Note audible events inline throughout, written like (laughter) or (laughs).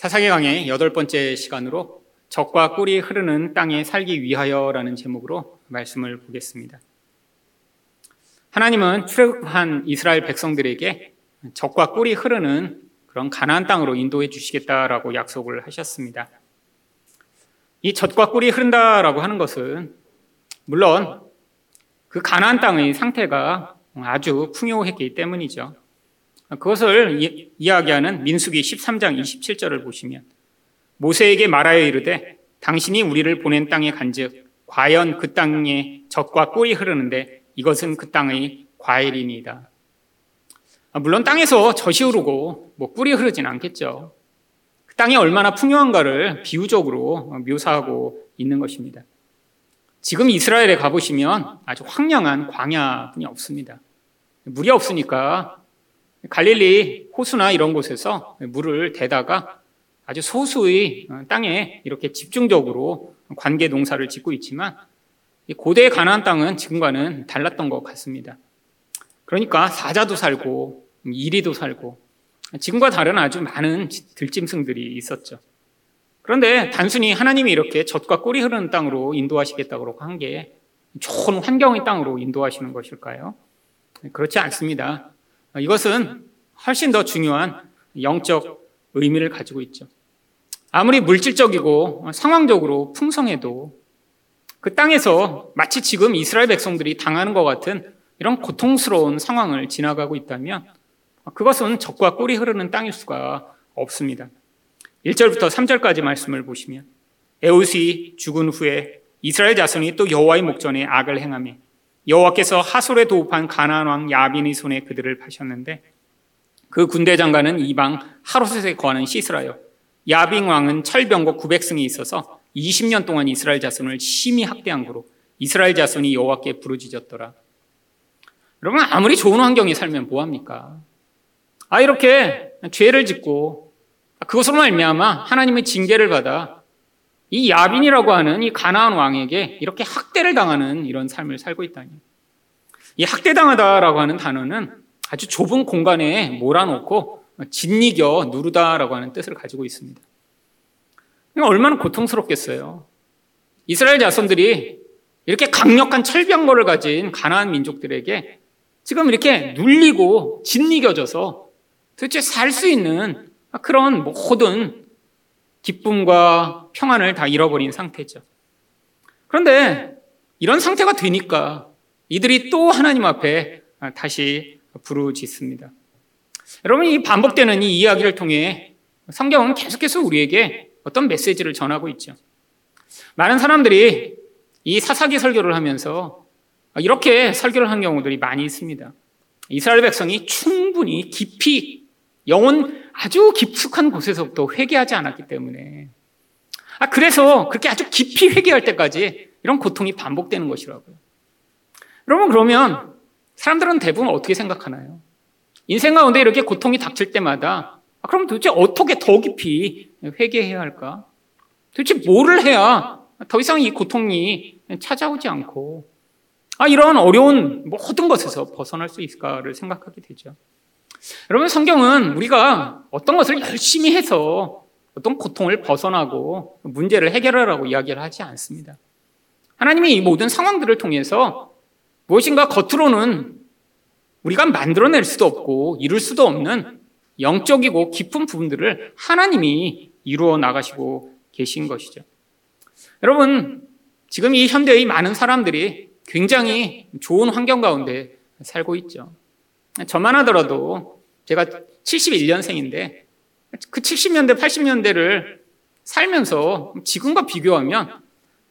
사사기 강의 여덟 번째 시간으로 적과 꿀이 흐르는 땅에 살기 위하여라는 제목으로 말씀을 보겠습니다. 하나님은 출애굽한 이스라엘 백성들에게 적과 꿀이 흐르는 그런 가나안 땅으로 인도해 주시겠다라고 약속을 하셨습니다. 이 젖과 꿀이 흐른다라고 하는 것은 물론 그 가나안 땅의 상태가 아주 풍요했기 때문이죠. 그것을 이, 이야기하는 민수기 13장 27절을 보시면 모세에게 말하여 이르되 당신이 우리를 보낸 땅에 간즉 과연 그 땅에 젖과 꿀이 흐르는데 이것은 그 땅의 과일이니이다. 물론 땅에서 젖이 흐르고 뭐 꿀이 흐르진 않겠죠. 그 땅이 얼마나 풍요한가를 비유적으로 묘사하고 있는 것입니다. 지금 이스라엘에 가보시면 아주 황량한 광야뿐이 없습니다. 물이 없으니까 갈릴리 호수나 이런 곳에서 물을 대다가 아주 소수의 땅에 이렇게 집중적으로 관계 농사를 짓고 있지만 고대 가나안 땅은 지금과는 달랐던 것 같습니다. 그러니까 사자도 살고 이리도 살고 지금과 다른 아주 많은 들짐승들이 있었죠. 그런데 단순히 하나님이 이렇게 젖과 꿀이 흐르는 땅으로 인도하시겠다고 한 게 좋은 환경의 땅으로 인도하시는 것일까요? 그렇지 않습니다. 이것은 훨씬 더 중요한 영적 의미를 가지고 있죠. 아무리 물질적이고 상황적으로 풍성해도 그 땅에서 마치 지금 이스라엘 백성들이 당하는 것 같은 이런 고통스러운 상황을 지나가고 있다면 그것은 적과 꿀이 흐르는 땅일 수가 없습니다. 1절부터 3절까지 말씀을 보시면 에웃이 죽은 후에 이스라엘 자손이 또 여호와의 목전에 악을 행하며 여호와께서 하솔에 도읍한 가나안 왕 야빈의 손에 그들을 파셨는데 그 군대 장관은 이방 하로셋에 거하는 시스라요 야빈 왕은 철병거 900승이 있어서 20년 동안 이스라엘 자손을 심히 학대한 거로 이스라엘 자손이 여호와께 부르짖었더라. 여러분 아무리 좋은 환경에 살면 뭐 합니까? 아 이렇게 죄를 짓고 그것으로 말미암아 하나님의 징계를 받아 이 야빈이라고 하는 이 가나안 왕에게 이렇게 학대를 당하는 이런 삶을 살고 있다니. 이 학대당하다라고 하는 단어는 아주 좁은 공간에 몰아놓고 짓이겨 누르다라고 하는 뜻을 가지고 있습니다. 얼마나 고통스럽겠어요. 이스라엘 자손들이 이렇게 강력한 철병거를 가진 가나안 민족들에게 지금 이렇게 눌리고 짓이겨져서 도대체 살 수 있는 그런 모든 기쁨과 평안을 다 잃어버린 상태죠. 그런데 이런 상태가 되니까 이들이 또 하나님 앞에 다시 부르짖습니다. 여러분, 이 반복되는 이 이야기를 통해 성경은 계속해서 우리에게 어떤 메시지를 전하고 있죠. 많은 사람들이 이 사사기 설교를 하면서 이렇게 설교를 한 경우들이 많이 있습니다. 이스라엘 백성이 충분히 깊이 영혼 아주 깊숙한 곳에서부터 회개하지 않았기 때문에 아 그래서 그렇게 아주 깊이 회개할 때까지 이런 고통이 반복되는 것이라고요. 여러분 그러면 사람들은 대부분 어떻게 생각하나요? 인생 가운데 이렇게 고통이 닥칠 때마다 아, 그럼 도대체 어떻게 더 깊이 회개해야 할까? 도대체 뭐를 해야 더 이상 이 고통이 찾아오지 않고 아 이런 어려운 모든 것에서 벗어날 수 있을까를 생각하게 되죠. 여러분 성경은 우리가 어떤 것을 열심히 해서 어떤 고통을 벗어나고 문제를 해결하라고 이야기를 하지 않습니다. 하나님이 이 모든 상황들을 통해서 무엇인가 겉으로는 우리가 만들어낼 수도 없고 이룰 수도 없는 영적이고 깊은 부분들을 하나님이 이루어 나가시고 계신 것이죠. 여러분, 지금 이 현대의 많은 사람들이 굉장히 좋은 환경 가운데 살고 있죠. 저만 하더라도 제가 71년생인데 그 70년대, 80년대를 살면서 지금과 비교하면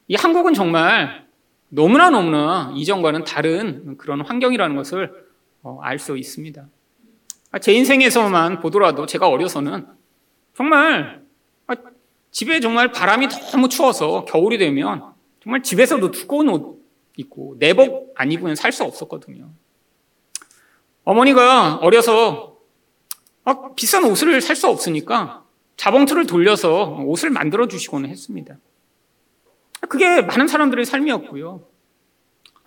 이 한국은 정말 너무나 너무나 이전과는 다른 그런 환경이라는 것을 어, 알수 있습니다. 아, 제 인생에서만 보더라도 제가 어려서는 정말 아, 집에 정말 바람이 너무 추워서 겨울이 되면 정말 집에서도 두꺼운 옷 입고 내복 안 입으면 살 수 없었거든요. 어머니가 어려서 아, 비싼 옷을 살 수 없으니까 자봉틀을 돌려서 옷을 만들어 주시고는 했습니다. 그게 많은 사람들의 삶이었고요.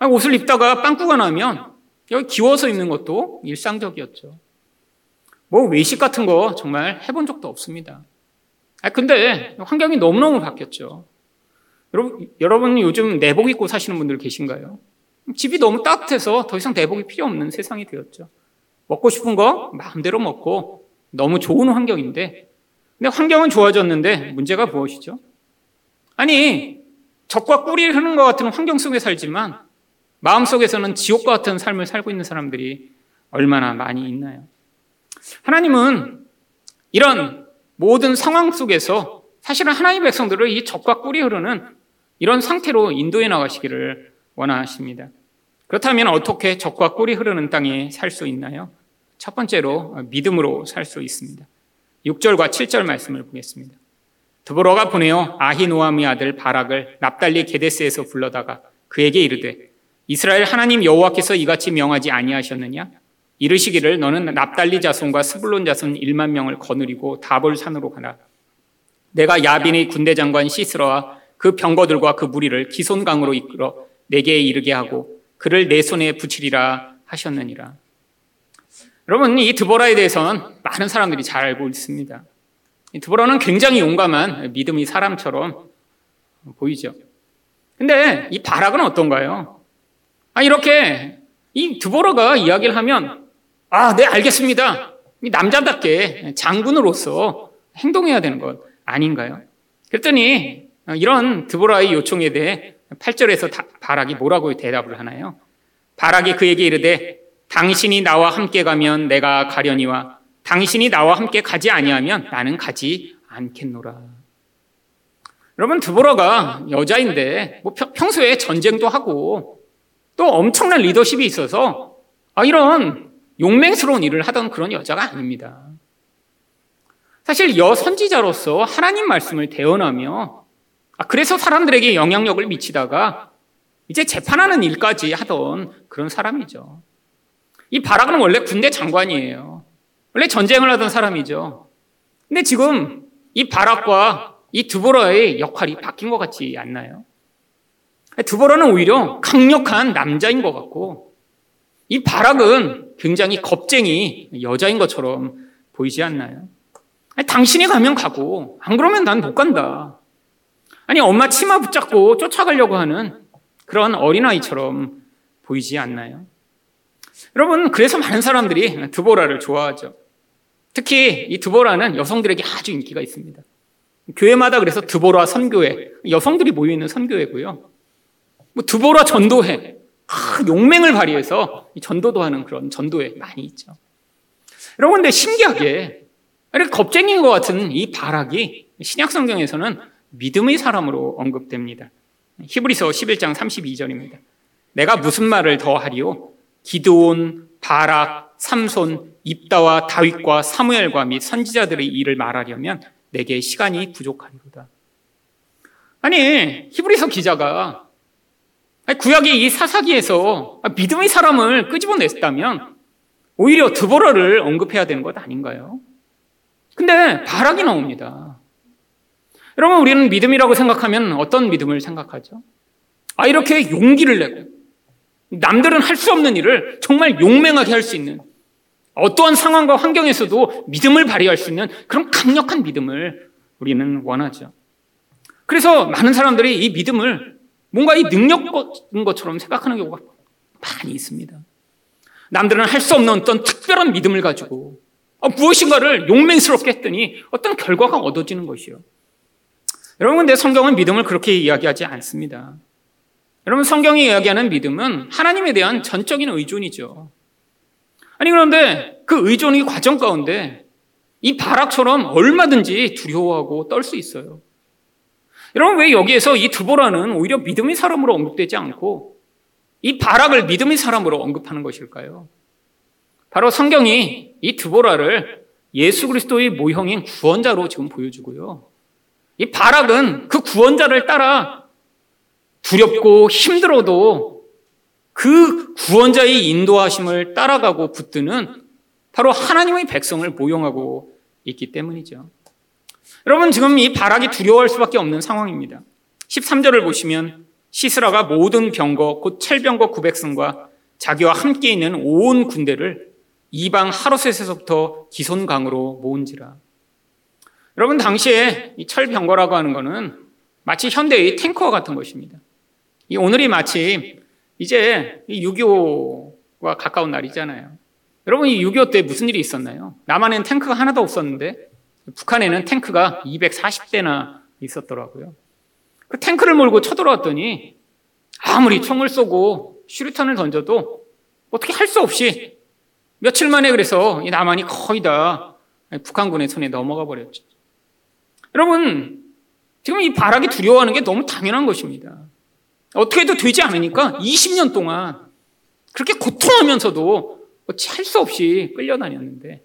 옷을 입다가 빵꾸가 나면 여기 기워서 입는 것도 일상적이었죠. 뭐 외식 같은 거 정말 해본 적도 없습니다. 아, 근데 환경이 너무너무 바뀌었죠. 여러분, 여러분 요즘 내복 입고 사시는 분들 계신가요? 집이 너무 따뜻해서 더 이상 내복이 필요 없는 세상이 되었죠. 먹고 싶은 거 마음대로 먹고 너무 좋은 환경인데, 근데 환경은 좋아졌는데 문제가 무엇이죠? 아니, 적과 꿀이 흐르는 것 같은 환경 속에 살지만 마음속에서는 지옥과 같은 삶을 살고 있는 사람들이 얼마나 많이 있나요? 하나님은 이런 모든 상황 속에서 사실은 하나님의 백성들을 이 적과 꿀이 흐르는 이런 상태로 인도해 나가시기를 원하십니다. 그렇다면 어떻게 적과 꿀이 흐르는 땅에 살 수 있나요? 첫 번째로 믿음으로 살 수 있습니다. 6절과 7절 말씀을 보겠습니다. 드보러가 보내어 아히노아미 아들 바락을 납달리 게데스에서 불러다가 그에게 이르되 이스라엘 하나님 여호와께서 이같이 명하지 아니하셨느냐? 이르시기를 너는 납달리 자손과 스불론 자손 1만 명을 거느리고 다볼 산으로 가라. 내가 야빈의 군대 장관 시스러와 그 병거들과 그 무리를 기손강으로 이끌어 내게 이르게 하고 그를 내 손에 붙이리라 하셨느니라. 여러분 이 드보라에 대해서는 많은 사람들이 잘 알고 있습니다. 드보라는 굉장히 용감한 믿음의 사람처럼 보이죠. 근데 이 바락은 어떤가요? 아, 이렇게 이 드보라가 이야기를 하면 아, 네, 알겠습니다. 남자답게 장군으로서 행동해야 되는 것 아닌가요? 그랬더니 이런 드보라의 요청에 대해 8절에서 바락이 뭐라고 대답을 하나요? 바락이 그에게 이르되 당신이 나와 함께 가면 내가 가려니와 당신이 나와 함께 가지 아니하면 나는 가지 않겠노라. 여러분 드보라가 여자인데 뭐 평소에 전쟁도 하고 또 엄청난 리더십이 있어서 아 이런 용맹스러운 일을 하던 그런 여자가 아닙니다. 사실 여 선지자로서 하나님 말씀을 대언하며 아 그래서 사람들에게 영향력을 미치다가 이제 재판하는 일까지 하던 그런 사람이죠. 이 바락은 원래 군대 장관이에요. 원래 전쟁을 하던 사람이죠. 근데 지금 이 바락과 이 드보라의 역할이 바뀐 것 같지 않나요? 드보라는 오히려 강력한 남자인 것 같고 이 바락은 굉장히 겁쟁이 여자인 것처럼 보이지 않나요? 당신이 가면 가고 안 그러면 난 못 간다. 아니 엄마 치마 붙잡고 쫓아가려고 하는 그런 어린아이처럼 보이지 않나요? 여러분 그래서 많은 사람들이 드보라를 좋아하죠. 특히 이 드보라는 여성들에게 아주 인기가 있습니다. 교회마다 그래서 드보라 선교회, 여성들이 모여있는 선교회고요. 뭐 드보라 전도회, 아, 용맹을 발휘해서 전도도 하는 그런 전도회 많이 있죠. 여러분, 근데 신기하게, 겁쟁이인 것 같은 이 바락이 신약 성경에서는 믿음의 사람으로 언급됩니다. 히브리서 11장 32절입니다. 내가 무슨 말을 더 하리요? 기드온, 바락, 삼손, 입다와 다윗과 사무엘과 및 선지자들의 일을 말하려면 내게 시간이 부족하리로다. 아니, 히브리서 기자가 구약의 이 사사기에서 믿음의 사람을 끄집어냈다면 오히려 드보라를 언급해야 되는 것 아닌가요? 근데 바락이 나옵니다. 여러분, 우리는 믿음이라고 생각하면 어떤 믿음을 생각하죠? 아, 이렇게 용기를 내고, 남들은 할 수 없는 일을 정말 용맹하게 할 수 있는, 어떠한 상황과 환경에서도 믿음을 발휘할 수 있는 그런 강력한 믿음을 우리는 원하죠. 그래서 많은 사람들이 이 믿음을 뭔가 이 능력인 것처럼 생각하는 경우가 많이 있습니다. 남들은 할 수 없는 어떤 특별한 믿음을 가지고 어, 무엇인가를 용맹스럽게 했더니 어떤 결과가 얻어지는 것이요. 여러분, 근데 성경은 믿음을 그렇게 이야기하지 않습니다. 여러분, 성경이 이야기하는 믿음은 하나님에 대한 전적인 의존이죠. 아니, 그런데 그 의존의 과정 가운데 이 바락처럼 얼마든지 두려워하고 떨 수 있어요. 여러분, 왜 여기에서 이 드보라는 오히려 믿음의 사람으로 언급되지 않고 이 바락을 믿음의 사람으로 언급하는 것일까요? 바로 성경이 이 드보라를 예수 그리스도의 모형인 구원자로 지금 보여주고요. 이 바락은 그 구원자를 따라 두렵고 힘들어도 그 구원자의 인도하심을 따라가고 붙드는 바로 하나님의 백성을 모용하고 있기 때문이죠. 여러분 지금 이 바락이 두려워할 수밖에 없는 상황입니다. 13절을 보시면 시스라가 모든 병거 곧 첼병거 900승과 자기와 함께 있는 온 군대를 이방 하로셋에서부터 기손강으로 모은지라. 여러분 당시에 이 철병거라고 하는 것은 마치 현대의 탱커 같은 것입니다. 이 오늘이 마침 이제 6.25와 가까운 날이잖아요. 여러분 이 6.25 때 무슨 일이 있었나요? 남한에는 탱크가 하나도 없었는데 북한에는 탱크가 240대나 있었더라고요. 그 탱크를 몰고 쳐들어왔더니 아무리 총을 쏘고 슈리탄을 던져도 어떻게 할 수 없이 며칠 만에 그래서 이 남한이 거의 다 북한군의 손에 넘어가 버렸죠. 여러분, 지금 이 바락이 두려워하는 게 너무 당연한 것입니다. 어떻게 해도 되지 않으니까 20년 동안 그렇게 고통하면서도 할수 없이 끌려다녔는데.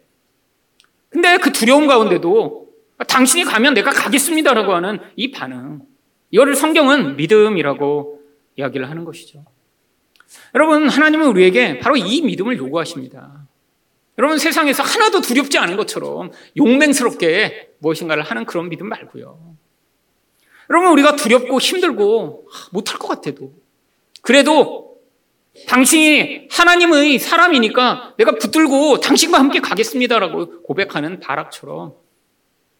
근데 그 두려움 가운데도 당신이 가면 내가 가겠습니다라고 하는 이 반응. 이거를 성경은 믿음이라고 이야기를 하는 것이죠. 여러분, 하나님은 우리에게 바로 이 믿음을 요구하십니다. 여러분, 세상에서 하나도 두렵지 않은 것처럼 용맹스럽게 무엇인가를 하는 그런 믿음 말고요. 여러분, 우리가 두렵고 힘들고 못할 것 같아도 그래도 당신이 하나님의 사람이니까 내가 붙들고 당신과 함께 가겠습니다라고 고백하는 바락처럼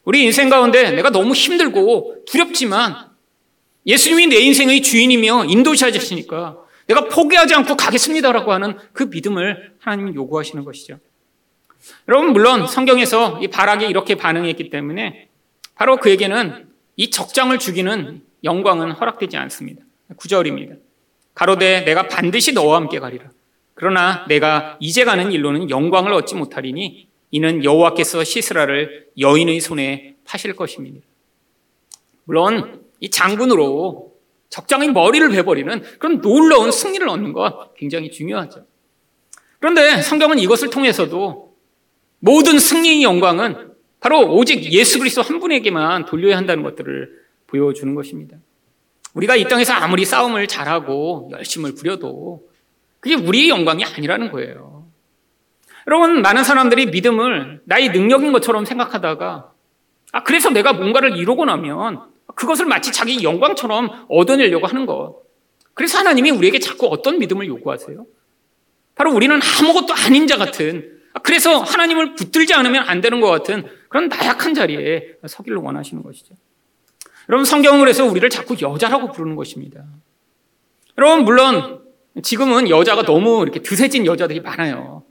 우리 인생 가운데 내가 너무 힘들고 두렵지만 예수님이 내 인생의 주인이며 인도자셨으니까 내가 포기하지 않고 가겠습니다라고 하는 그 믿음을 하나님이 요구하시는 것이죠. 여러분, 물론 성경에서 이 바락이 이렇게 반응했기 때문에 바로 그에게는 이 적장을 죽이는 영광은 허락되지 않습니다. 9절입니다. 가로되 내가 반드시 너와 함께 가리라. 그러나 내가 이제 가는 일로는 영광을 얻지 못하리니 이는 여호와께서 시스라를 여인의 손에 파실 것입니다. 물론 이 장군으로 적장의 머리를 베버리는 그런 놀라운 승리를 얻는 것 굉장히 중요하죠. 그런데 성경은 이것을 통해서도 모든 승리의 영광은 바로 오직 예수 그리스도 한 분에게만 돌려야 한다는 것들을 보여주는 것입니다. 우리가 이 땅에서 아무리 싸움을 잘하고 열심을 부려도 그게 우리의 영광이 아니라는 거예요. 여러분, 많은 사람들이 믿음을 나의 능력인 것처럼 생각하다가, 아, 그래서 내가 뭔가를 이루고 나면 그것을 마치 자기 영광처럼 얻어내려고 하는 것. 그래서 하나님이 우리에게 자꾸 어떤 믿음을 요구하세요? 바로 우리는 아무것도 아닌 자 같은, 그래서 하나님을 붙들지 않으면 안 되는 것 같은 그런 나약한 자리에 서기를 원하시는 것이죠. 여러분, 성경을 해서 우리를 자꾸 여자라고 부르는 것입니다. 여러분, 물론 지금은 여자가 너무 이렇게 드세진 여자들이 많아요.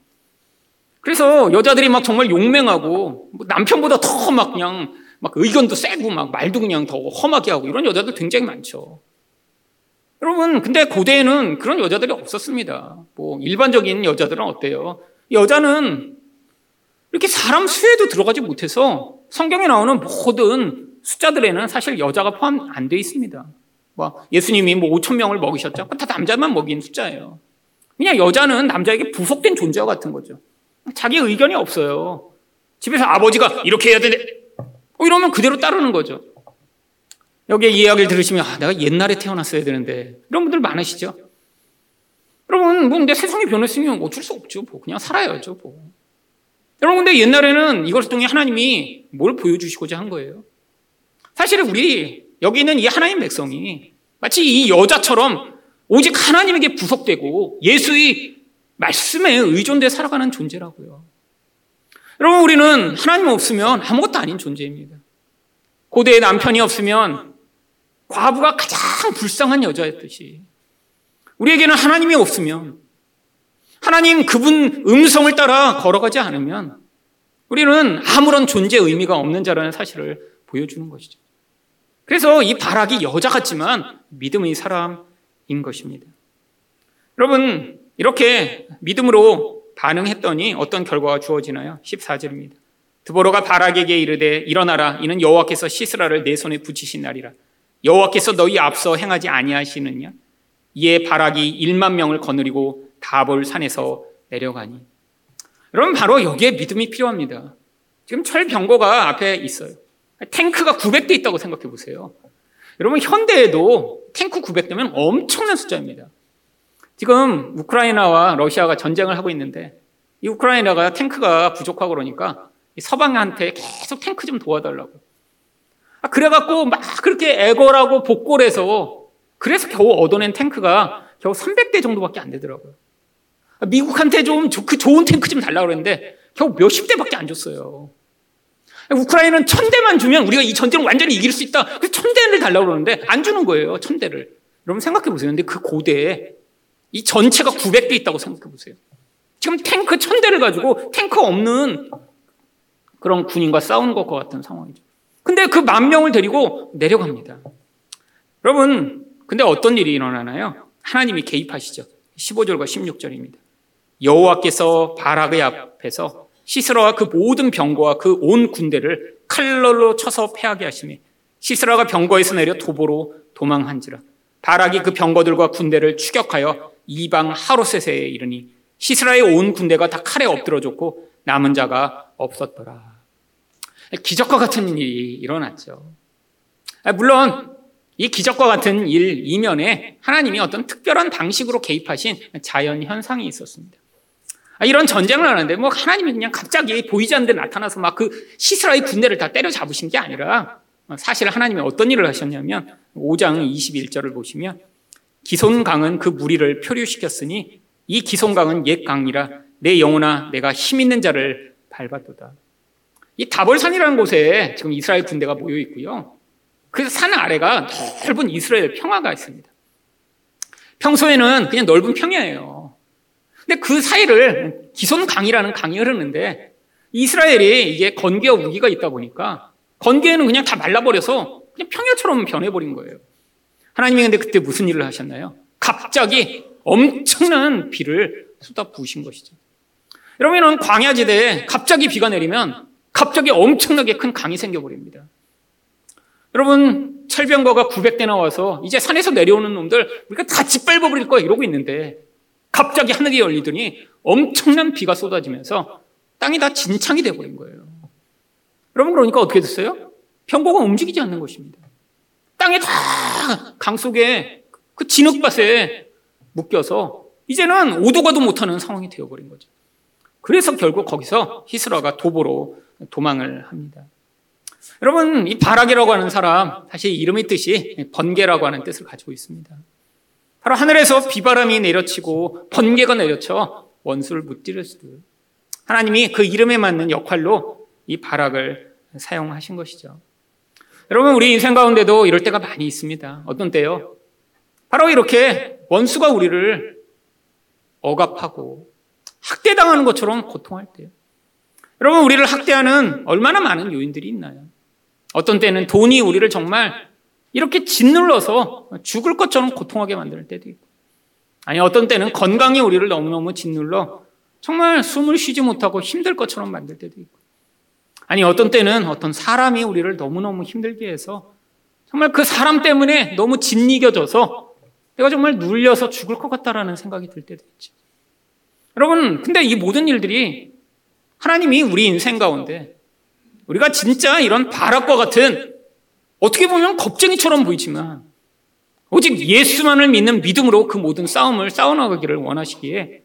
그래서 여자들이 막 정말 용맹하고 뭐 남편보다 더 막 그냥 막 의견도 세고 막 말도 그냥 더 험하게 하고 이런 여자들 굉장히 많죠. 여러분, 근데 고대에는 그런 여자들이 없었습니다. 뭐 일반적인 여자들은 어때요? 여자는 이렇게 사람 수에도 들어가지 못해서 성경에 나오는 모든 숫자들에는 사실 여자가 포함 안 돼 있습니다. 뭐 예수님이 뭐 5천 명을 먹이셨죠. 다 남자만 먹인 숫자예요. 그냥 여자는 남자에게 부속된 존재와 같은 거죠. 자기 의견이 없어요. 집에서 아버지가 이렇게 해야 돼. 어, 이러면 그대로 따르는 거죠. 여기에 이야기를 들으시면 아, 내가 옛날에 태어났어야 되는데 이런 분들 많으시죠. 여러분, 뭐 근데 세상이 변했으면 어쩔 수 없죠. 뭐 그냥 살아야죠. 뭐. 여러분, 근데 옛날에는 이것을 통해 하나님이 뭘 보여주시고자 한 거예요. 사실은 우리 여기 있는 이 하나님 백성이 마치 이 여자처럼 오직 하나님에게 부속되고 예수의 말씀에 의존돼 살아가는 존재라고요. 여러분, 우리는 하나님 없으면 아무것도 아닌 존재입니다. 고대의 남편이 없으면 과부가 가장 불쌍한 여자였듯이 우리에게는 하나님이 없으면 하나님 그분 음성을 따라 걸어가지 않으면 우리는 아무런 존재 의미가 없는 자라는 사실을 보여주는 것이죠. 그래서 이 바락이 여자 같지만 믿음의 사람인 것입니다. 여러분, 이렇게 믿음으로 반응했더니 어떤 결과가 주어지나요? 14절입니다. 드보로가 바락에게 이르되 일어나라 이는 여호와께서 시스라를 내 손에 붙이신 날이라 여호와께서 너희 앞서 행하지 아니하시느냐 이에 바락이 1만 명을 거느리고 다볼 산에서 내려가니 여러분 바로 여기에 믿음이 필요합니다. 지금 철병거가 앞에 있어요. 탱크가 900대 있다고 생각해 보세요. 여러분 현대에도 탱크 900대면 엄청난 숫자입니다. 지금 우크라이나와 러시아가 전쟁을 하고 있는데 이 우크라이나가 탱크가 부족하고 그러니까 서방한테 계속 탱크 좀 도와달라고. 아, 그래갖고 막 그렇게 애걸하고 복골해서 그래서 겨우 얻어낸 탱크가 겨우 300대 정도밖에 안 되더라고요. 아, 미국한테 좀 그 좋은 탱크 좀 달라고 그랬는데 겨우 몇십 대밖에 안 줬어요. 우크라이나는 천 대만 주면 우리가 이 전쟁을 완전히 이길 수 있다. 그래서 천 대를 달라고 그러는데 안 주는 거예요. 천 대를. 여러분 생각해 보세요. 근데 그 고대에 이 전체가 900대 있다고 생각해 보세요. 지금 탱크 천 대를 가지고 탱크 없는 그런 군인과 싸우는 것과 같은 상황이죠. 근데 그 만 명을 데리고 내려갑니다. 여러분, 근데 어떤 일이 일어나나요? 하나님이 개입하시죠. 15절과 16절입니다. 여호와께서 바락의 앞에서 시스라와 그 모든 병거와 그 온 군대를 칼날로 쳐서 패하게 하시니 시스라가 병거에서 내려 도보로 도망한지라 바락이 그 병거들과 군대를 추격하여 이방 하로셋에 이르니 시스라의 온 군대가 다 칼에 엎드러졌고 남은 자가 없었더라. 기적과 같은 일이 일어났죠. 물론 이 기적과 같은 일 이면에 하나님이 어떤 특별한 방식으로 개입하신 자연 현상이 있었습니다. 이런 전쟁을 하는데 뭐 하나님이 그냥 갑자기 보이지 않는 데 나타나서 막 그 시스라의 군대를 다 때려 잡으신 게 아니라 사실 하나님이 어떤 일을 하셨냐면 5장 21절을 보시면 기손강은 그 무리를 표류시켰으니 이 기손강은 옛 강이라 내 영혼아 내가 힘 있는 자를 밟았도다. 이 다볼산이라는 곳에 지금 이스라엘 군대가 모여 있고요. 그산 아래가 넓은 이스라엘 평화가 있습니다. 평소에는 그냥 넓은 평야예요. 근데 그 사이를 기손강이라는 강이 흐르는데 이스라엘이 이게 건기와 우기가 있다 보니까 건기에는 그냥 다 말라버려서 그냥 평야처럼 변해버린 거예요. 하나님이 근데 그때 무슨 일을 하셨나요? 갑자기 엄청난 비를 쏟아 부으신 것이죠. 여러분은 광야지대에 갑자기 비가 내리면 갑자기 엄청나게 큰 강이 생겨버립니다. 여러분, 철병거가 900대 나와서 이제 산에서 내려오는 놈들 우리가 다 짓밟아 버릴 거야 이러고 있는데 갑자기 하늘이 열리더니 엄청난 비가 쏟아지면서 땅이 다 진창이 돼버린 거예요. 여러분, 그러니까 어떻게 됐어요? 병거가 움직이지 않는 것입니다. 땅에 다 강 속에 그 진흙밭에 묶여서 이제는 오도 가도 못하는 상황이 되어버린 거죠. 그래서 결국 거기서 히스라가 도보로 도망을 합니다. 여러분, 이 바락이라고 하는 사람, 사실 이름의 뜻이 번개라고 하는 뜻을 가지고 있습니다. 바로 하늘에서 비바람이 내려치고 번개가 내려쳐 원수를 무찌르시듯 하나님이 그 이름에 맞는 역할로 이 바락을 사용하신 것이죠. 여러분, 우리 인생 가운데도 이럴 때가 많이 있습니다. 어떤 때요? 바로 이렇게 원수가 우리를 억압하고 학대당하는 것처럼 고통할 때요. 여러분, 우리를 학대하는 얼마나 많은 요인들이 있나요? 어떤 때는 돈이 우리를 정말 이렇게 짓눌러서 죽을 것처럼 고통하게 만들 때도 있고, 아니, 어떤 때는 건강이 우리를 너무너무 짓눌러 정말 숨을 쉬지 못하고 힘들 것처럼 만들 때도 있고, 아니, 어떤 때는 어떤 사람이 우리를 너무너무 힘들게 해서 정말 그 사람 때문에 너무 짓이겨져서 내가 정말 눌려서 죽을 것 같다라는 생각이 들 때도 있죠. 여러분, 근데 이 모든 일들이 하나님이 우리 인생 가운데 우리가 진짜 이런 바락과 같은 어떻게 보면 겁쟁이처럼 보이지만 오직 예수만을 믿는 믿음으로 그 모든 싸움을 싸워나가기를 원하시기에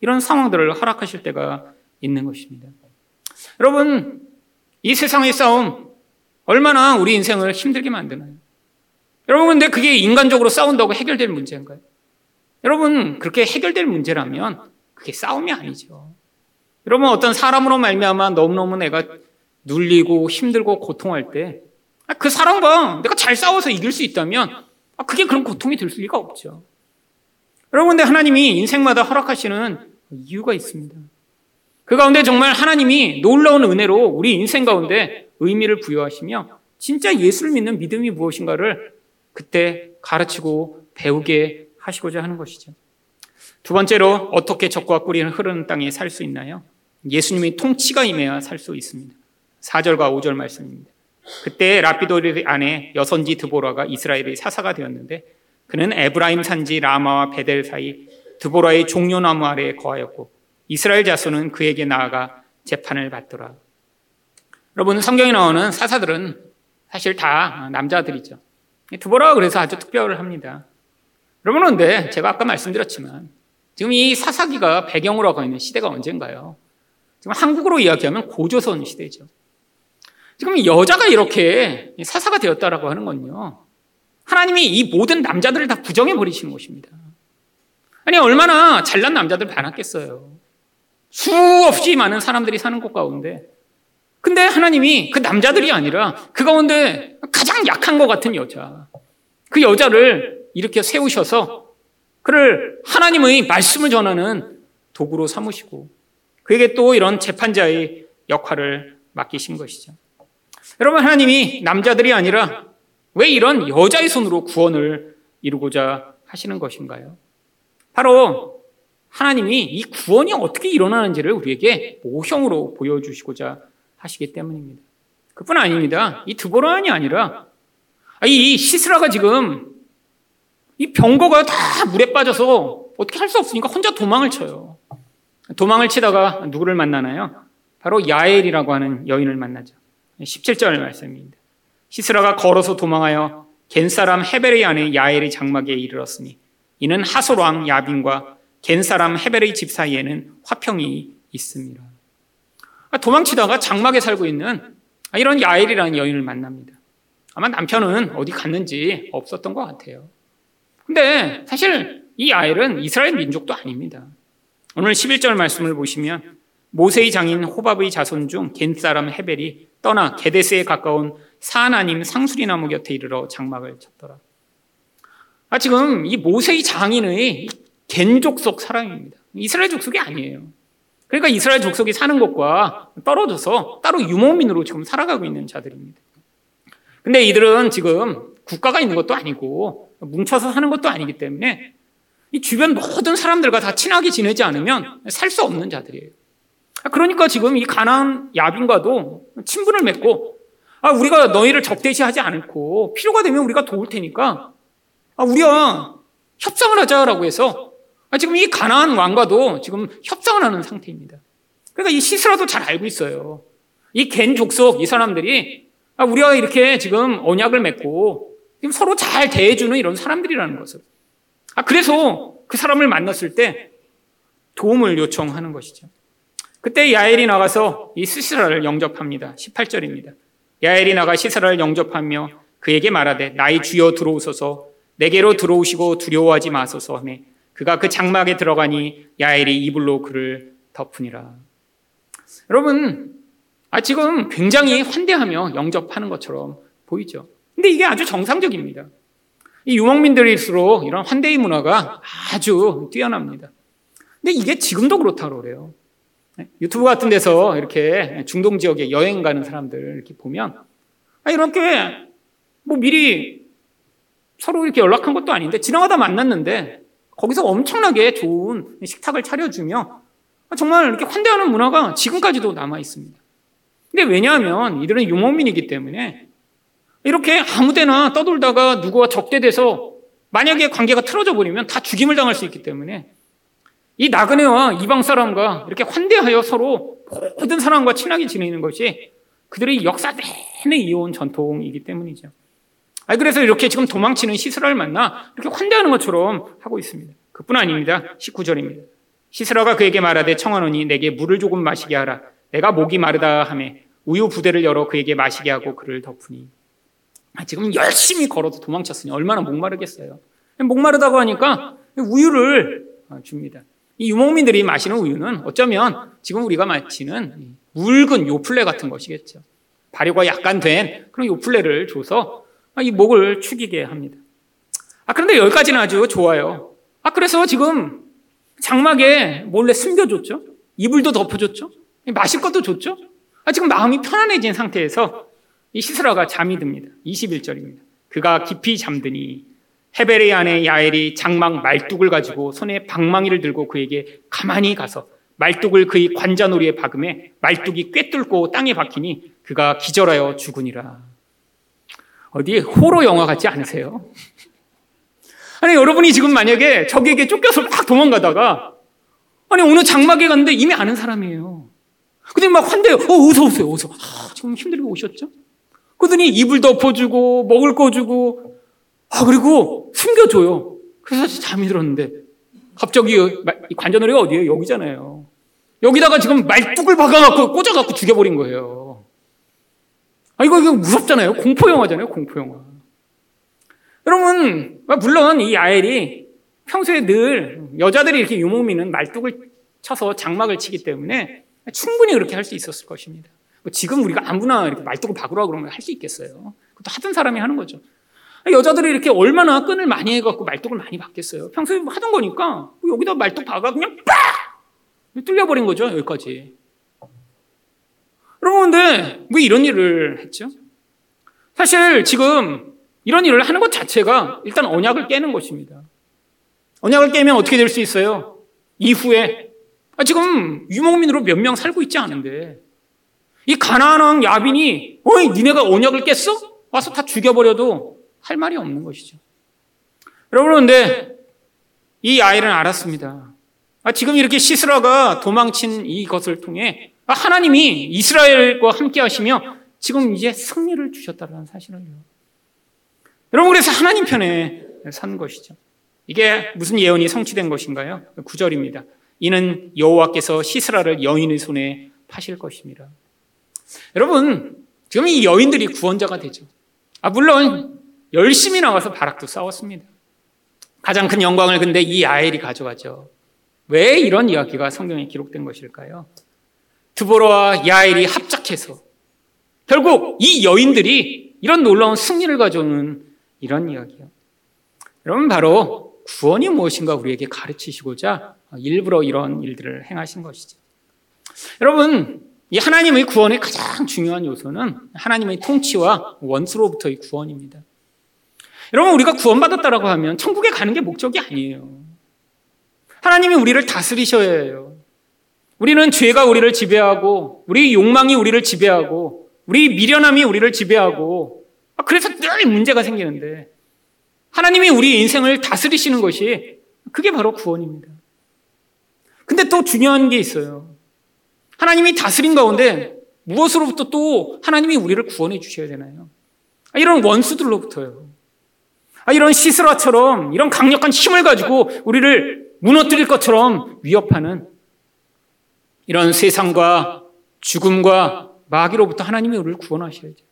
이런 상황들을 허락하실 때가 있는 것입니다. 여러분, 이 세상의 싸움 얼마나 우리 인생을 힘들게 만드나요? 여러분, 근데 그게 인간적으로 싸운다고 해결될 문제인가요? 여러분, 그렇게 해결될 문제라면 그게 싸움이 아니죠. 여러분 어떤 사람으로 말미암아 너무너무 내가 눌리고 힘들고 고통할 때그 아, 사람과 내가 잘 싸워서 이길 수 있다면 아, 그게 그런 고통이 될 리가 없죠. 여러분 근데 하나님이 인생마다 허락하시는 이유가 있습니다. 그 가운데 정말 하나님이 놀라운 은혜로 우리 인생 가운데 의미를 부여하시며 진짜 예수를 믿는 믿음이 무엇인가를 그때 가르치고 배우게 하시고자 하는 것이죠. 두 번째로 어떻게 적과 꿀이 흐르는 땅에 살 수 있나요? 예수님의 통치가 임해야 살 수 있습니다. 4절과 5절 말씀입니다. 그때 라피도리 안에 여선지 드보라가 이스라엘의 사사가 되었는데 그는 에브라임 산지 라마와 베델 사이 드보라의 종려나무 아래에 거하였고 이스라엘 자손은 그에게 나아가 재판을 받더라. 여러분 성경에 나오는 사사들은 사실 다 남자들이죠. 드보라가 그래서 아주 특별합니다. 여러분 근데 제가 아까 말씀드렸지만 지금 이 사사기가 배경으로 하고 있는 시대가 언젠가요? 지금 한국으로 이야기하면 고조선 시대죠. 지금 여자가 이렇게 사사가 되었다라고 하는 건요. 하나님이 이 모든 남자들을 다 부정해 버리신 것입니다. 아니 얼마나 잘난 남자들 많았겠어요. 수없이 많은 사람들이 사는 곳 가운데 근데 하나님이 그 남자들이 아니라 그 가운데 가장 약한 것 같은 여자, 그 여자를 이렇게 세우셔서 그를 하나님의 말씀을 전하는 도구로 삼으시고 그에게 또 이런 재판자의 역할을 맡기신 것이죠. 여러분, 하나님이 남자들이 아니라 왜 이런 여자의 손으로 구원을 이루고자 하시는 것인가요? 바로 하나님이 이 구원이 어떻게 일어나는지를 우리에게 모형으로 보여주시고자 하시기 때문입니다. 그뿐 아닙니다. 이 드보라안이 아니라 이 시스라가 지금 이 병거가 다 물에 빠져서 어떻게 할 수 없으니까 혼자 도망을 쳐요. 도망을 치다가 누구를 만나나요? 바로 야엘이라고 하는 여인을 만나죠. 17절 말씀입니다. 시스라가 걸어서 도망하여 겐사람 헤베레 안에 야엘의 장막에 이르렀으니 이는 하솔왕 야빈과 겐사람 헤베레의 집 사이에는 화평이 있습니다. 아, 도망치다가 장막에 살고 있는 이런 야엘이라는 여인을 만납니다. 아마 남편은 어디 갔는지 없었던 것 같아요. 근데 사실 이 야엘은 이스라엘 민족도 아닙니다. 오늘 11절 말씀을 보시면 모세의 장인 호밥의 자손 중 겐사람 헤벨이 떠나 게데스에 가까운 사나님 상수리 나무 곁에 이르러 장막을 쳤더라. 아, 지금 이 모세의 장인의 겐 족속 사람입니다. 이스라엘 족속이 아니에요. 그러니까 이스라엘 족속이 사는 것과 떨어져서 따로 유목민으로 지금 살아가고 있는 자들입니다. 근데 이들은 지금 국가가 있는 것도 아니고 뭉쳐서 사는 것도 아니기 때문에 이 주변 모든 사람들과 다 친하게 지내지 않으면 살 수 없는 자들이에요. 그러니까 지금 이 가나안 야빈과도 친분을 맺고 아 우리가 너희를 적대시하지 않고 필요가 되면 우리가 도울 테니까 아 우리가 협상을 하자라고 해서 아 지금 이 가나안 왕과도 지금 협상을 하는 상태입니다. 그러니까 이 시스라도 잘 알고 있어요. 이 겐 족속 이 사람들이 아 우리가 이렇게 지금 언약을 맺고 지금 서로 잘 대해주는 이런 사람들이라는 것을. 아 그래서 그 사람을 만났을 때 도움을 요청하는 것이죠. 그때 야엘이 나가서 이 시스라를 영접합니다. 18절입니다. 야엘이 나가 시스라를 영접하며 그에게 말하되 나의 주여 들어오소서 내게로 들어오시고 두려워하지 마소서 하며 그가 그 장막에 들어가니 야엘이 이불로 그를 덮으니라. 여러분, 아, 지금 굉장히 환대하며 영접하는 것처럼 보이죠. 근데 이게 아주 정상적입니다. 이 유목민들일수록 이런 환대의 문화가 아주 뛰어납니다. 근데 이게 지금도 그렇다고 그래요. 네? 유튜브 같은 데서 이렇게 중동 지역에 여행 가는 사람들 이렇게 보면 아, 이렇게 뭐 미리 서로 이렇게 연락한 것도 아닌데 지나가다 만났는데 거기서 엄청나게 좋은 식탁을 차려주며 정말 이렇게 환대하는 문화가 지금까지도 남아 있습니다. 근데 왜냐하면 이들은 유목민이기 때문에 이렇게 아무 데나 떠돌다가 누구와 적대돼서 만약에 관계가 틀어져 버리면 다 죽임을 당할 수 있기 때문에 이 나그네와 이방 사람과 이렇게 환대하여 서로 모든 사람과 친하게 지내는 것이 그들의 역사 내내 이어온 전통이기 때문이죠. 아, 그래서 이렇게 지금 도망치는 시스라를 만나 이렇게 환대하는 것처럼 하고 있습니다. 그뿐 아닙니다. 19절입니다. 시스라가 그에게 말하되 청하노니 내게 물을 조금 마시게 하라. 내가 목이 마르다 하매 우유 부대를 열어 그에게 마시게 하고 그를 덮으니. 아, 지금 열심히 걸어도 도망쳤으니 얼마나 목마르겠어요. 목마르다고 하니까 우유를 줍니다. 이 유목민들이 마시는 우유는 어쩌면 지금 우리가 마치는 묽은 요플레 같은 것이겠죠. 발효가 약간 된 그런 요플레를 줘서 이 목을 축이게 합니다. 아, 그런데 여기까지는 아주 좋아요. 아, 그래서 지금 장막에 몰래 숨겨줬죠. 이불도 덮어줬죠. 마실 것도 줬죠. 아, 지금 마음이 편안해진 상태에서 이 시스라가 잠이 듭니다. 21절입니다. 그가 깊이 잠드니 헤베레 안에 야엘이 장막 말뚝을 가지고 손에 방망이를 들고 그에게 가만히 가서 말뚝을 그의 관자놀이에 박음에 말뚝이 꿰뚫고 땅에 박히니 그가 기절하여 죽으니라. 어디 호러 영화 같지 않으세요? 아니 여러분이 지금 만약에 적에게 쫓겨서 막 도망가다가 아니 어느 장막에 갔는데 이미 아는 사람이에요. 근데 막 환대요. 어 어서 오세요. 어서. 아, 지금 힘들게 오셨죠? 그러더니 이불 덮어주고 먹을 거 주고 아, 그리고 숨겨줘요. 그래서 잠이 들었는데, 갑자기 관자놀이가 어디에요? 여기잖아요. 여기다가 지금 말뚝을 박아갖고 꽂아갖고 죽여버린 거예요. 아, 이거, 이거 무섭잖아요. 공포영화잖아요. 공포영화. 여러분, 물론 이 아엘이 평소에 늘 여자들이 이렇게 유목민은 말뚝을 쳐서 장막을 치기 때문에 충분히 그렇게 할 수 있었을 것입니다. 뭐 지금 우리가 아무나 이렇게 말뚝을 박으라 그러면 할 수 있겠어요. 그것도 하던 사람이 하는 거죠. 여자들이 이렇게 얼마나 끈을 많이 해갖고 말뚝을 많이 박겠어요. 평소에 하던 거니까 뭐 여기다 말뚝 박아 그냥 빡 뚫려버린 거죠 여기까지. 근데 왜 이런 일을 했죠? 사실 지금 이런 일을 하는 것 자체가 일단 언약을 깨는 것입니다. 언약을 깨면 어떻게 될 수 있어요? 이후에 아, 지금 유목민으로 몇 명 살고 있지 않은데 이 가나안 야빈이 어이 니네가 언약을 깼어? 와서 다 죽여버려도 할 말이 없는 것이죠. 여러분 그런데 이 아이는 알았습니다. 아, 지금 이렇게 시스라가 도망친 이것을 통해 아, 하나님이 이스라엘과 함께 하시며 지금 이제 승리를 주셨다는 사실을요. 여러분 그래서 하나님 편에 선 것이죠. 이게 무슨 예언이 성취된 것인가요? 9절입니다. 이는 여호와께서 시스라를 여인의 손에 파실 것입니다. 여러분, 지금 이 여인들이 구원자가 되죠. 아, 물론 열심히 나와서 바락도 싸웠습니다. 가장 큰 영광을 근데 이 아엘이 가져가죠. 왜 이런 이야기가 성경에 기록된 것일까요? 드보라와 야엘이 합작해서 결국 이 여인들이 이런 놀라운 승리를 가져오는 이런 이야기요. 여러분 바로 구원이 무엇인가 우리에게 가르치시고자 일부러 이런 일들을 행하신 것이죠. 여러분 이 하나님의 구원의 가장 중요한 요소는 하나님의 통치와 원수로부터의 구원입니다. 여러분 우리가 구원받았다라고 하면 천국에 가는 게 목적이 아니에요. 하나님이 우리를 다스리셔야 해요. 우리는 죄가 우리를 지배하고 우리 욕망이 우리를 지배하고 우리 미련함이 우리를 지배하고 아, 그래서 늘 문제가 생기는데 하나님이 우리 인생을 다스리시는 것이 그게 바로 구원입니다. 근데 또 중요한 게 있어요. 하나님이 다스린 가운데 무엇으로부터 또 하나님이 우리를 구원해 주셔야 되나요? 아, 이런 원수들로부터요. 아, 이런 시스라처럼 이런 강력한 힘을 가지고 우리를 무너뜨릴 것처럼 위협하는 이런 세상과 죽음과 마귀로부터 하나님이 우리를 구원하셔야죠.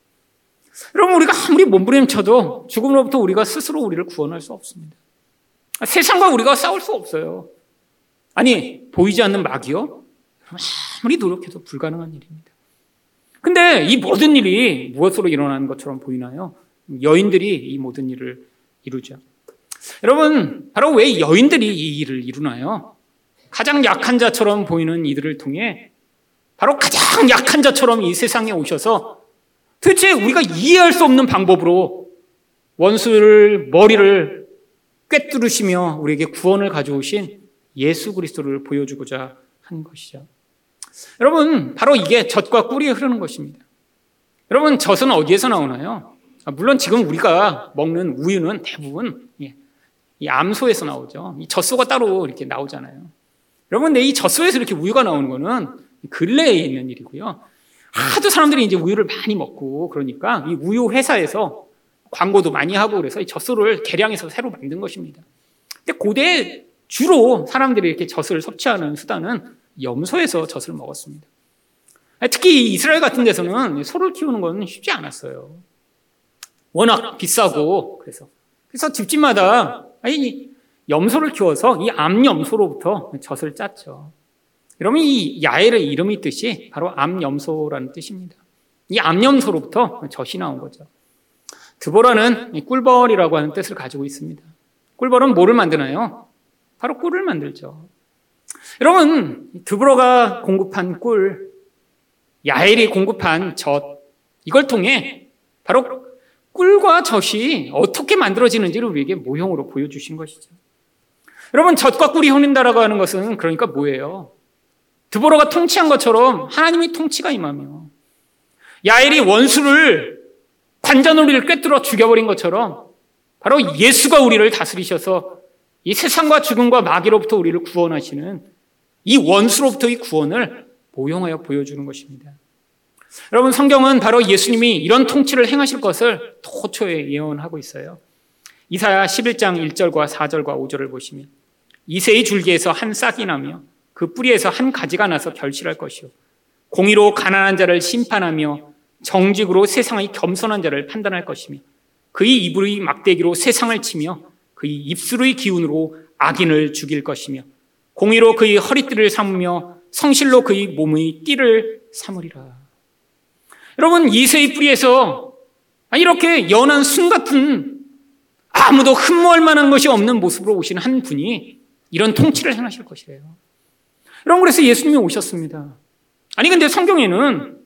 여러분, 우리가 아무리 몸부림쳐도 죽음으로부터 우리가 스스로 우리를 구원할 수 없습니다. 세상과 우리가 싸울 수 없어요. 아니, 보이지 않는 마귀요? 아무리 노력해도 불가능한 일입니다. 근데 이 모든 일이 무엇으로 일어나는 것처럼 보이나요? 여인들이 이 모든 일을 이루죠. 여러분, 바로 왜 여인들이 이 일을 이루나요? 가장 약한 자처럼 보이는 이들을 통해 바로 가장 약한 자처럼 이 세상에 오셔서 도대체 우리가 이해할 수 없는 방법으로 원수를 머리를 꿰뚫으시며 우리에게 구원을 가져오신 예수 그리스도를 보여주고자 한 것이죠. 여러분, 바로 이게 젖과 꿀이 흐르는 것입니다. 여러분, 젖은 어디에서 나오나요? 아, 물론 지금 우리가 먹는 우유는 대부분 예, 이 암소에서 나오죠. 이 젖소가 따로 이렇게 나오잖아요. 여러분, 근데 이 젖소에서 이렇게 우유가 나오는 거는 근래에 있는 일이고요. 하도 사람들이 이제 우유를 많이 먹고 그러니까 이 우유 회사에서 광고도 많이 하고 그래서 이 젖소를 개량해서 새로 만든 것입니다. 근데 고대 주로 사람들이 이렇게 젖을 섭취하는 수단은 염소에서 젖을 먹었습니다. 특히 이스라엘 같은 데서는 소를 키우는 건 쉽지 않았어요. 워낙 비싸고 그래서 그래서 집집마다 아니 염소를 키워서 이 암염소로부터 젖을 짰죠. 여러분 이 야엘의 이름이 뜻이 바로 암염소라는 뜻입니다. 이 암염소로부터 젖이 나온 거죠. 드보라는 꿀벌이라고 하는 뜻을 가지고 있습니다. 꿀벌은 뭐를 만드나요? 바로 꿀을 만들죠. 여러분 드보라가 공급한 꿀, 야엘이 공급한 젖 이걸 통해 바로 꿀과 젖이 어떻게 만들어지는지를 우리에게 모형으로 보여주신 것이죠. 여러분 젖과 꿀이 흐른다라고 하는 것은 그러니까 뭐예요? 드보라가 통치한 것처럼 하나님이 통치가 임하며 야엘이 원수를 관자놀이를 꿰뚫어 죽여버린 것처럼 바로 예수가 우리를 다스리셔서 이 세상과 죽음과 마귀로부터 우리를 구원하시는 이 원수로부터의 구원을 모형하여 보여주는 것입니다. 여러분 성경은 바로 예수님이 이런 통치를 행하실 것을 도초에 예언하고 있어요. 이사야 11장 1절과 4절과 5절을 보시면 이세의 줄기에서 한 싹이 나며 그 뿌리에서 한 가지가 나서 결실할 것이요. 공의로 가난한 자를 심판하며 정직으로 세상의 겸손한 자를 판단할 것이며 그의 이불의 막대기로 세상을 치며 그의 입술의 기운으로 악인을 죽일 것이며 공의로 그의 허리띠를 삼으며 성실로 그의 몸의 띠를 삼으리라. 여러분, 이세의 뿌리에서 이렇게 연한 순 같은 아무도 흠모할 만한 것이 없는 모습으로 오신 한 분이 이런 통치를 행하실 것이래요. 여러분, 그래서 예수님이 오셨습니다. 아니, 근데 성경에는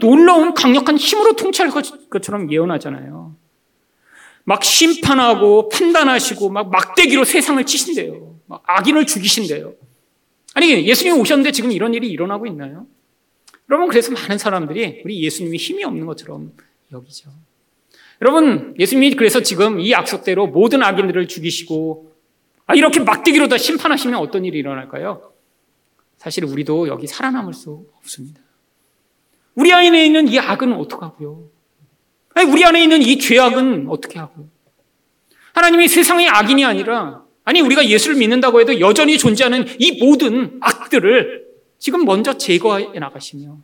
놀라운 강력한 힘으로 통치할 것처럼 예언하잖아요. 막 심판하고 판단하시고 막 막대기로 세상을 치신대요. 막 악인을 죽이신대요. 아니, 예수님이 오셨는데 지금 이런 일이 일어나고 있나요? 여러분, 그래서 많은 사람들이 우리 예수님이 힘이 없는 것처럼 여기죠. 여러분, 예수님이 그래서 지금 이 약속대로 모든 악인들을 죽이시고, 아, 이렇게 막대기로 다 심판하시면 어떤 일이 일어날까요? 사실 우리도 여기 살아남을 수 없습니다. 우리 안에 있는 이 악은 어떡하고요? 아니, 우리 안에 있는 이 죄악은 어떻게 하고요? 하나님이 세상의 악인이 아니라, 아니, 우리가 예수를 믿는다고 해도 여전히 존재하는 이 모든 악들을 지금 먼저 제거해 나가시며,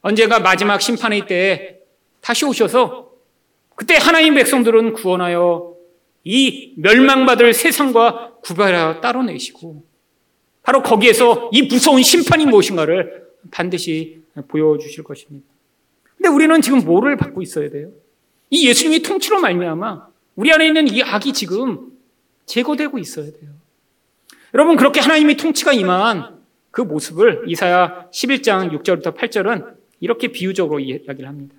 언제가 마지막 심판의 때에 다시 오셔서 그때 하나님 백성들은 구원하여 이 멸망받을 세상과 구별하여 따로내시고 바로 거기에서 이 무서운 심판이 무엇인가를 반드시 보여주실 것입니다. 근데 우리는 지금 뭐를 받고 있어야 돼요? 이 예수님이 통치로 말미암아 우리 안에 있는 이 악이 지금 제거되고 있어야 돼요. 여러분 그렇게 하나님이 통치가 임한 그 모습을 이사야 11장 6절부터 8절은 이렇게 비유적으로 이야기를 합니다.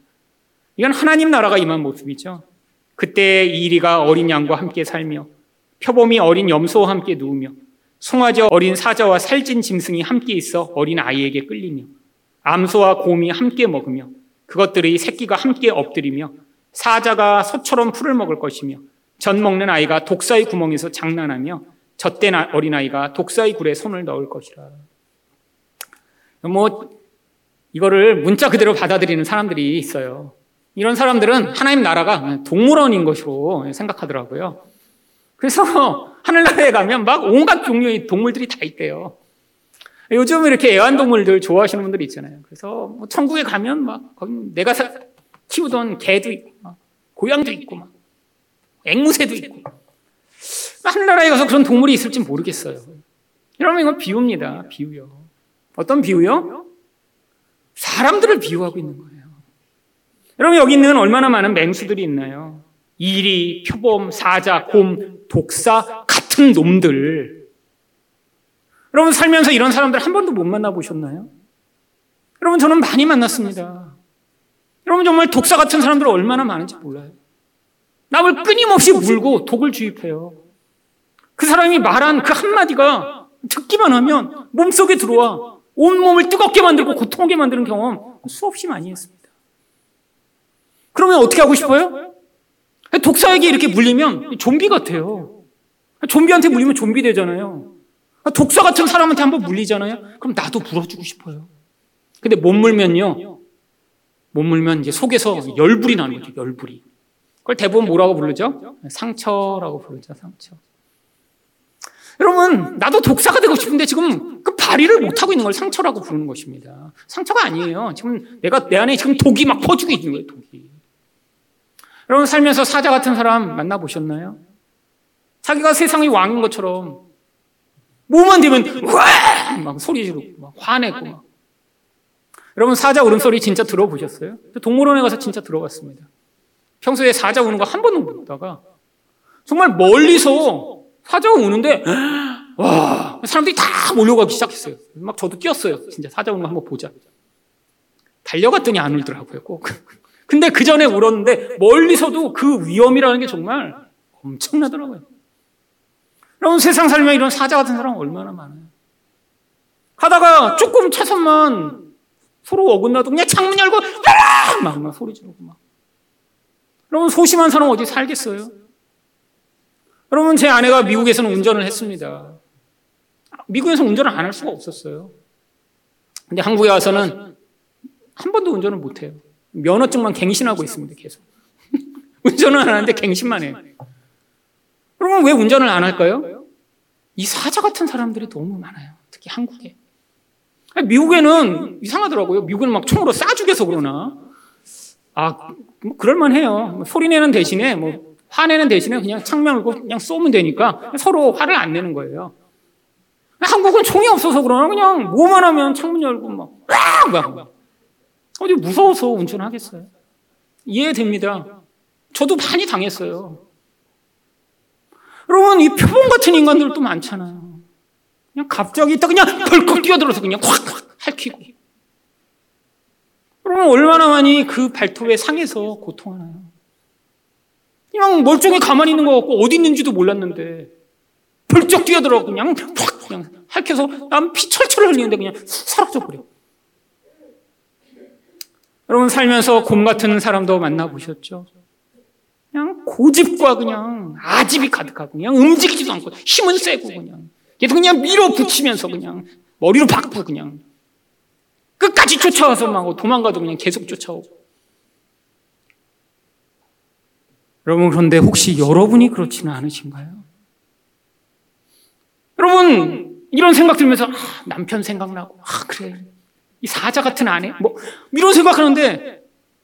이건 하나님 나라가 임한 모습이죠. 그때 이리가 어린 양과 함께 살며 표범이 어린 염소와 함께 누우며 송아지 어린 사자와 살찐 짐승이 함께 있어 어린 아이에게 끌리며 암소와 곰이 함께 먹으며 그것들의 새끼가 함께 엎드리며 사자가 소처럼 풀을 먹을 것이며 젖 먹는 아이가 독사의 구멍에서 장난하며 젖된 어린아이가 독사의 굴에 손을 넣을 것이라. 뭐 이거를 문자 그대로 받아들이는 사람들이 있어요. 이런 사람들은 하나님 나라가 동물원인 것으로 생각하더라고요. 그래서 (laughs) 하늘나라에 가면 막 온갖 종류의 동물들이 다 있대요. 요즘 이렇게 애완동물들 좋아하시는 분들이 있잖아요. 그래서 뭐 천국에 가면 막 거기 내가 키우던 개도 있고, 막 고양도 있고, 막 앵무새도 있고. 하늘나라에 가서 그런 동물이 있을지 모르겠어요. 여러분 이건 비유입니다. 비유요. 어떤 비유요? 사람들을 비유하고 있는 거예요. 여러분 여기는 얼마나 많은 맹수들이 있나요? 이리, 표범, 사자, 곰, 독사 같은 놈들. 여러분 살면서 이런 사람들 한 번도 못 만나보셨나요? 여러분 저는 많이 만났습니다. 여러분 정말 독사 같은 사람들 얼마나 많은지 몰라요. 남을 끊임없이 물고 독을 주입해요. 그 사람이 말한 그 한마디가 듣기만 하면 몸속에 들어와 온몸을 뜨겁게 만들고 고통하게 만드는 경험 수없이 많이 했습니다. 그러면 어떻게 하고 싶어요? 독사에게 이렇게 물리면 좀비 같아요. 좀비한테 물리면 좀비 되잖아요. 독사 같은 사람한테 한번 물리잖아요. 그럼 나도 물어주고 싶어요. 근데 못 물면요. 못 물면 이제 속에서 열불이 나는 거죠. 열불이. 그걸 대부분 뭐라고 부르죠? 상처라고 부르죠. 상처. 여러분, 나도 독사가 되고 싶은데 지금 그 발휘를 못하고 있는 걸 상처라고 부르는 것입니다. 상처가 아니에요. 지금 내가 내 안에 지금 독이 막 퍼지고 있는 거예요, 독이. 여러분 살면서 사자 같은 사람 만나보셨나요? 자기가 세상의 왕인 것처럼 뭐만 되면 와 막 소리 지르고 막 화내고 막. 여러분 사자 울음소리 진짜 들어보셨어요? 동물원에 가서 진짜 들어봤습니다. 평소에 사자 우는 거 한 번도 못 보다가 정말 멀리서 사자가 우는데 와 사람들이 다 몰려가기 시작했어요. 막 저도 뛰었어요. 진짜 사자 우는 거 한번 보자. 달려갔더니 안 울더라고요. 꼭. (laughs) 근데 그 전에 울었는데 멀리서도 그 위험이라는 게 정말 엄청나더라고요. 여러분 세상 살면 이런 사자 같은 사람 얼마나 많아요. 가다가 조금 차선만 서로 어긋나도 그냥 창문 열고 막, 막 소리 지르고 막. 여러분 소심한 사람 어디 살겠어요? 여러분 제 아내가 미국에서는 운전을 했습니다. 미국에서 운전을 안 할 수가 없었어요. 근데 한국에 와서는 한 번도 운전을 못 해요. 면허증만 갱신하고 있습니다, 계속. (laughs) 운전을 안 하는데 갱신만 해요. 그러면 왜 운전을 안 할까요? 이 사자 같은 사람들이 너무 많아요. 특히 한국에. 미국에는 이상하더라고요. 미국은 막 총으로 쏴 죽여서 그러나. 아, 뭐 그럴만 해요. 소리 내는 대신에, 뭐, 화내는 대신에 그냥 창명을 그냥 쏘면 되니까 서로 화를 안 내는 거예요. 한국은 총이 없어서 그러나 그냥 뭐만 하면 창문 열고 막, 막, 막. 어디 무서워서 운전하겠어요? 이해됩니다. 저도 많이 당했어요. 여러분, 이 표본 같은 인간들도 많잖아요. 그냥 갑자기 있다 그냥 벌컥 뛰어들어서 그냥 확 확 핥히고. 여러분, 얼마나 많이 그 발톱에 상해서 고통하나요? 그냥 멀쩡히 가만히 있는 것 같고 어디 있는지도 몰랐는데 벌쩍 뛰어들어 그냥 확 그냥 핥혀서 난피 철철 흘리는데 그냥 사라져 버려. 여러분 살면서 곰 같은 사람도 만나보셨죠? 그냥 고집과 그냥 아집이 가득하고 그냥 움직이지도 않고 힘은 세고 그냥 계속 그냥 밀어붙이면서 그냥 머리로 박고 그냥 끝까지 쫓아와서 막 도망가도 그냥 계속 쫓아오고 여러분 그런데 혹시 여러분이 그렇지는 않으신가요? 여러분 이런 생각 들면서 아, 남편 생각나고 아 그래 이 사자 같은 아내 뭐 이런 생각하는데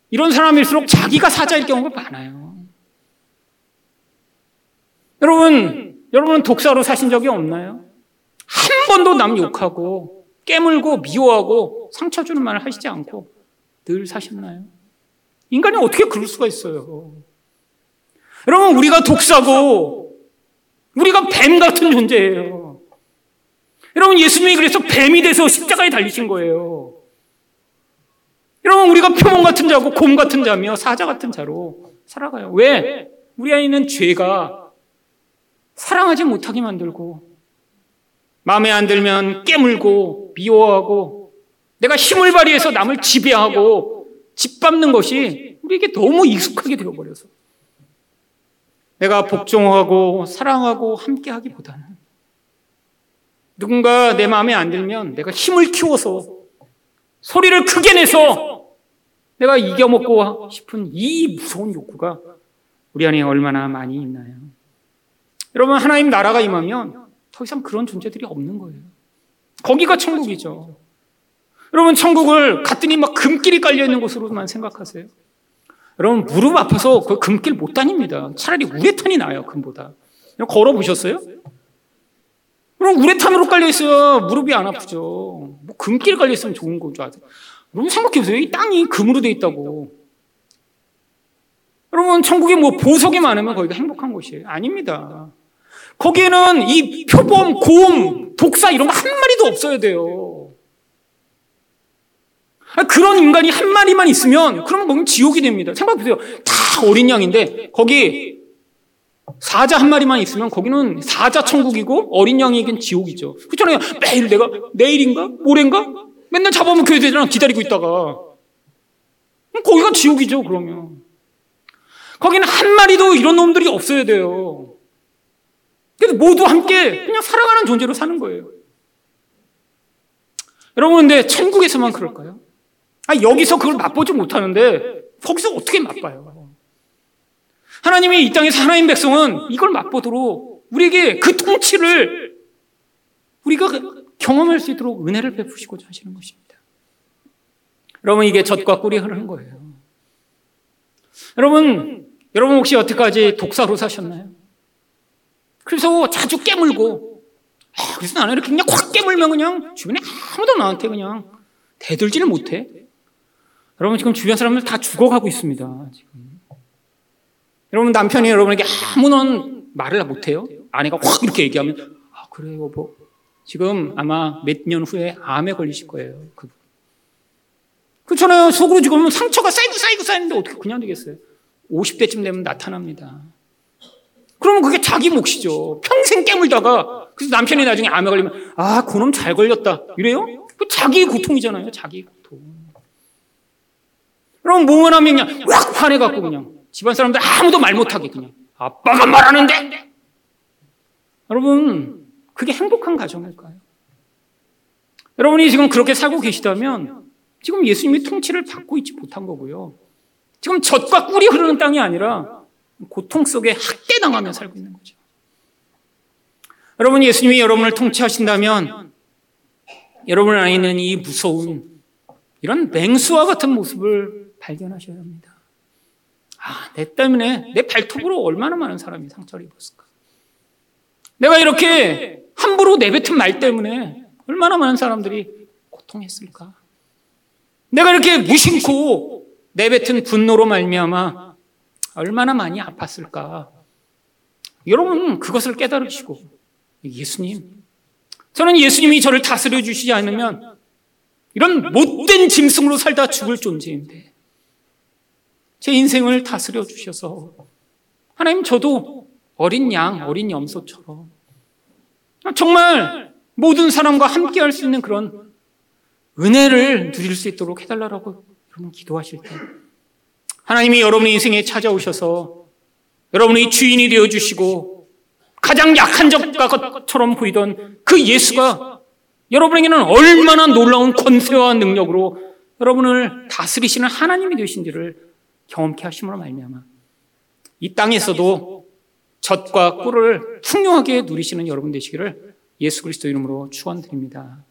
이런 사람일수록 자기가 사자일 경우가 많아요. 여러분 여러분은 독사로 사신 적이 없나요? 한 번도 남 욕하고 깨물고 미워하고 상처 주는 말을 하시지 않고 늘 사셨나요? 인간이 어떻게 그럴 수가 있어요? 여러분, 우리가 독사고, 우리가 뱀 같은 존재예요. 여러분, 예수님이 그래서 뱀이 돼서 십자가에 달리신 거예요. 여러분, 우리가 표범 같은 자고, 곰 같은 자며, 사자 같은 자로 살아가요. 왜? 우리 안에는 죄가 사랑하지 못하게 만들고, 마음에 안 들면 깨물고, 미워하고, 내가 힘을 발휘해서 남을 지배하고, 짓밟는 것이 우리에게 너무 익숙하게 되어버려서. 내가 복종하고 사랑하고 함께 하기보다는 누군가 내 마음에 안 들면 내가 힘을 키워서 소리를 크게 내서 내가 이겨먹고 싶은 이 무서운 욕구가 우리 안에 얼마나 많이 있나요? 여러분, 하나님 나라가 임하면 더 이상 그런 존재들이 없는 거예요. 거기가 천국이죠. 여러분, 천국을 갔더니 막 금길이 깔려 있는 곳으로만 생각하세요. 여러분 무릎 아파서 그 금길 못 다닙니다. 차라리 우레탄이 나아요 금보다. 걸어 보셨어요? 그럼 우레탄으로 깔려 있어야 무릎이 안 아프죠. 뭐 금길 깔려 있으면 좋은 거죠. 여러분 생각해 보세요. 이 땅이 금으로 돼 있다고. 여러분 천국에 뭐 보석이 많으면 거기가 행복한 곳이에요. 아닙니다. 거기에는 이 표범, 곰, 독사 이런 거 한 마리도 없어야 돼요. 아, 그런 인간이 한 마리만 있으면 그러면 거기 지옥이 됩니다. 생각해보세요. 다 어린 양인데 거기 사자 한 마리만 있으면 거기는 사자 천국이고 어린 양이긴 지옥이죠. 그렇잖아요. 매일 내가 내일인가 모레인가 맨날 잡아먹 교회 되잖아 기다리고 있다가 거기가 지옥이죠. 그러면 거기는 한 마리도 이런 놈들이 없어야 돼요. 그래서 모두 함께 그냥 살아가는 존재로 사는 거예요. 여러분 근데 천국에서만 그럴까요? 아, 여기서 그걸 맛보지 못하는데 거기서 어떻게 맛봐요? 하나님이 이 땅에서 하나님 백성은 이걸 맛보도록 우리에게 그 통치를 우리가 경험할 수 있도록 은혜를 베푸시고자 하시는 것입니다. 여러분 이게 젖과 꿀이 흐르는 거예요. 여러분 여러분 혹시 여태까지 독사로 사셨나요? 그래서 자주 깨물고 아, 그래서 나는 이렇게 그냥 확 깨물면 그냥 주변에 아무도 나한테 그냥 대들지를 못해. 여러분 지금 주변 사람들 다 죽어가고 있습니다. 지금. 여러분 남편이 여러분에게 아무런 말을 못해요. 아내가 확 이렇게 얘기하면 아 그래 여보 지금 아마 몇 년 후에 암에 걸리실 거예요. 그 그렇잖아요. 속으로 지금 상처가 쌓이고 쌓이고 쌓이는데 어떻게 그냥 되겠어요? 50대쯤 되면 나타납니다. 그러면 그게 자기 몫이죠. 평생 깨물다가 그래서 남편이 나중에 암에 걸리면 아 그놈 잘 걸렸다 이래요? 그 자기 고통이잖아요. 자기. 그럼 뭐만 하면 그냥 확 화내갖고 그냥 집안 사람들 아무도 말 못하게 그냥 아빠가 말하는데 여러분 그게 행복한 가정일까요? 여러분이 지금 그렇게 살고 계시다면 지금 예수님이 통치를 받고 있지 못한 거고요. 지금 젖과 꿀이 흐르는 땅이 아니라 고통 속에 학대당하며 살고 있는 거죠. 여러분 예수님이 여러분을 통치하신다면 여러분 안에 있는 이 무서운 이런 맹수와 같은 모습을 발견하셔야 합니다. 아, 내 때문에 내 발톱으로 얼마나 많은 사람이 상처를 입었을까? 내가 이렇게 함부로 내뱉은 말 때문에 얼마나 많은 사람들이 고통했을까? 내가 이렇게 무심코 내뱉은 분노로 말미암아 얼마나 많이 아팠을까. 여러분 그것을 깨달으시고 예수님 저는 예수님이 저를 다스려 주시지 않으면 이런 못된 짐승으로 살다 죽을 존재인데 제 인생을 다스려 주셔서 하나님 저도 어린 양, 어린 염소처럼 정말 모든 사람과 함께 할 수 있는 그런 은혜를 누릴 수 있도록 해달라고 여러분 기도하실 때 하나님이 여러분의 인생에 찾아오셔서 여러분의 주인이 되어 주시고 가장 약한 적과처럼 보이던 그 예수가 여러분에게는 얼마나 놀라운 권세와 능력으로 여러분을 다스리시는 하나님이 되신지를 경험케 하심으로 말미암아 이 땅에서도 젖과 꿀을 풍요하게 누리시는 여러분 되시기를 예수 그리스도 이름으로 축원드립니다.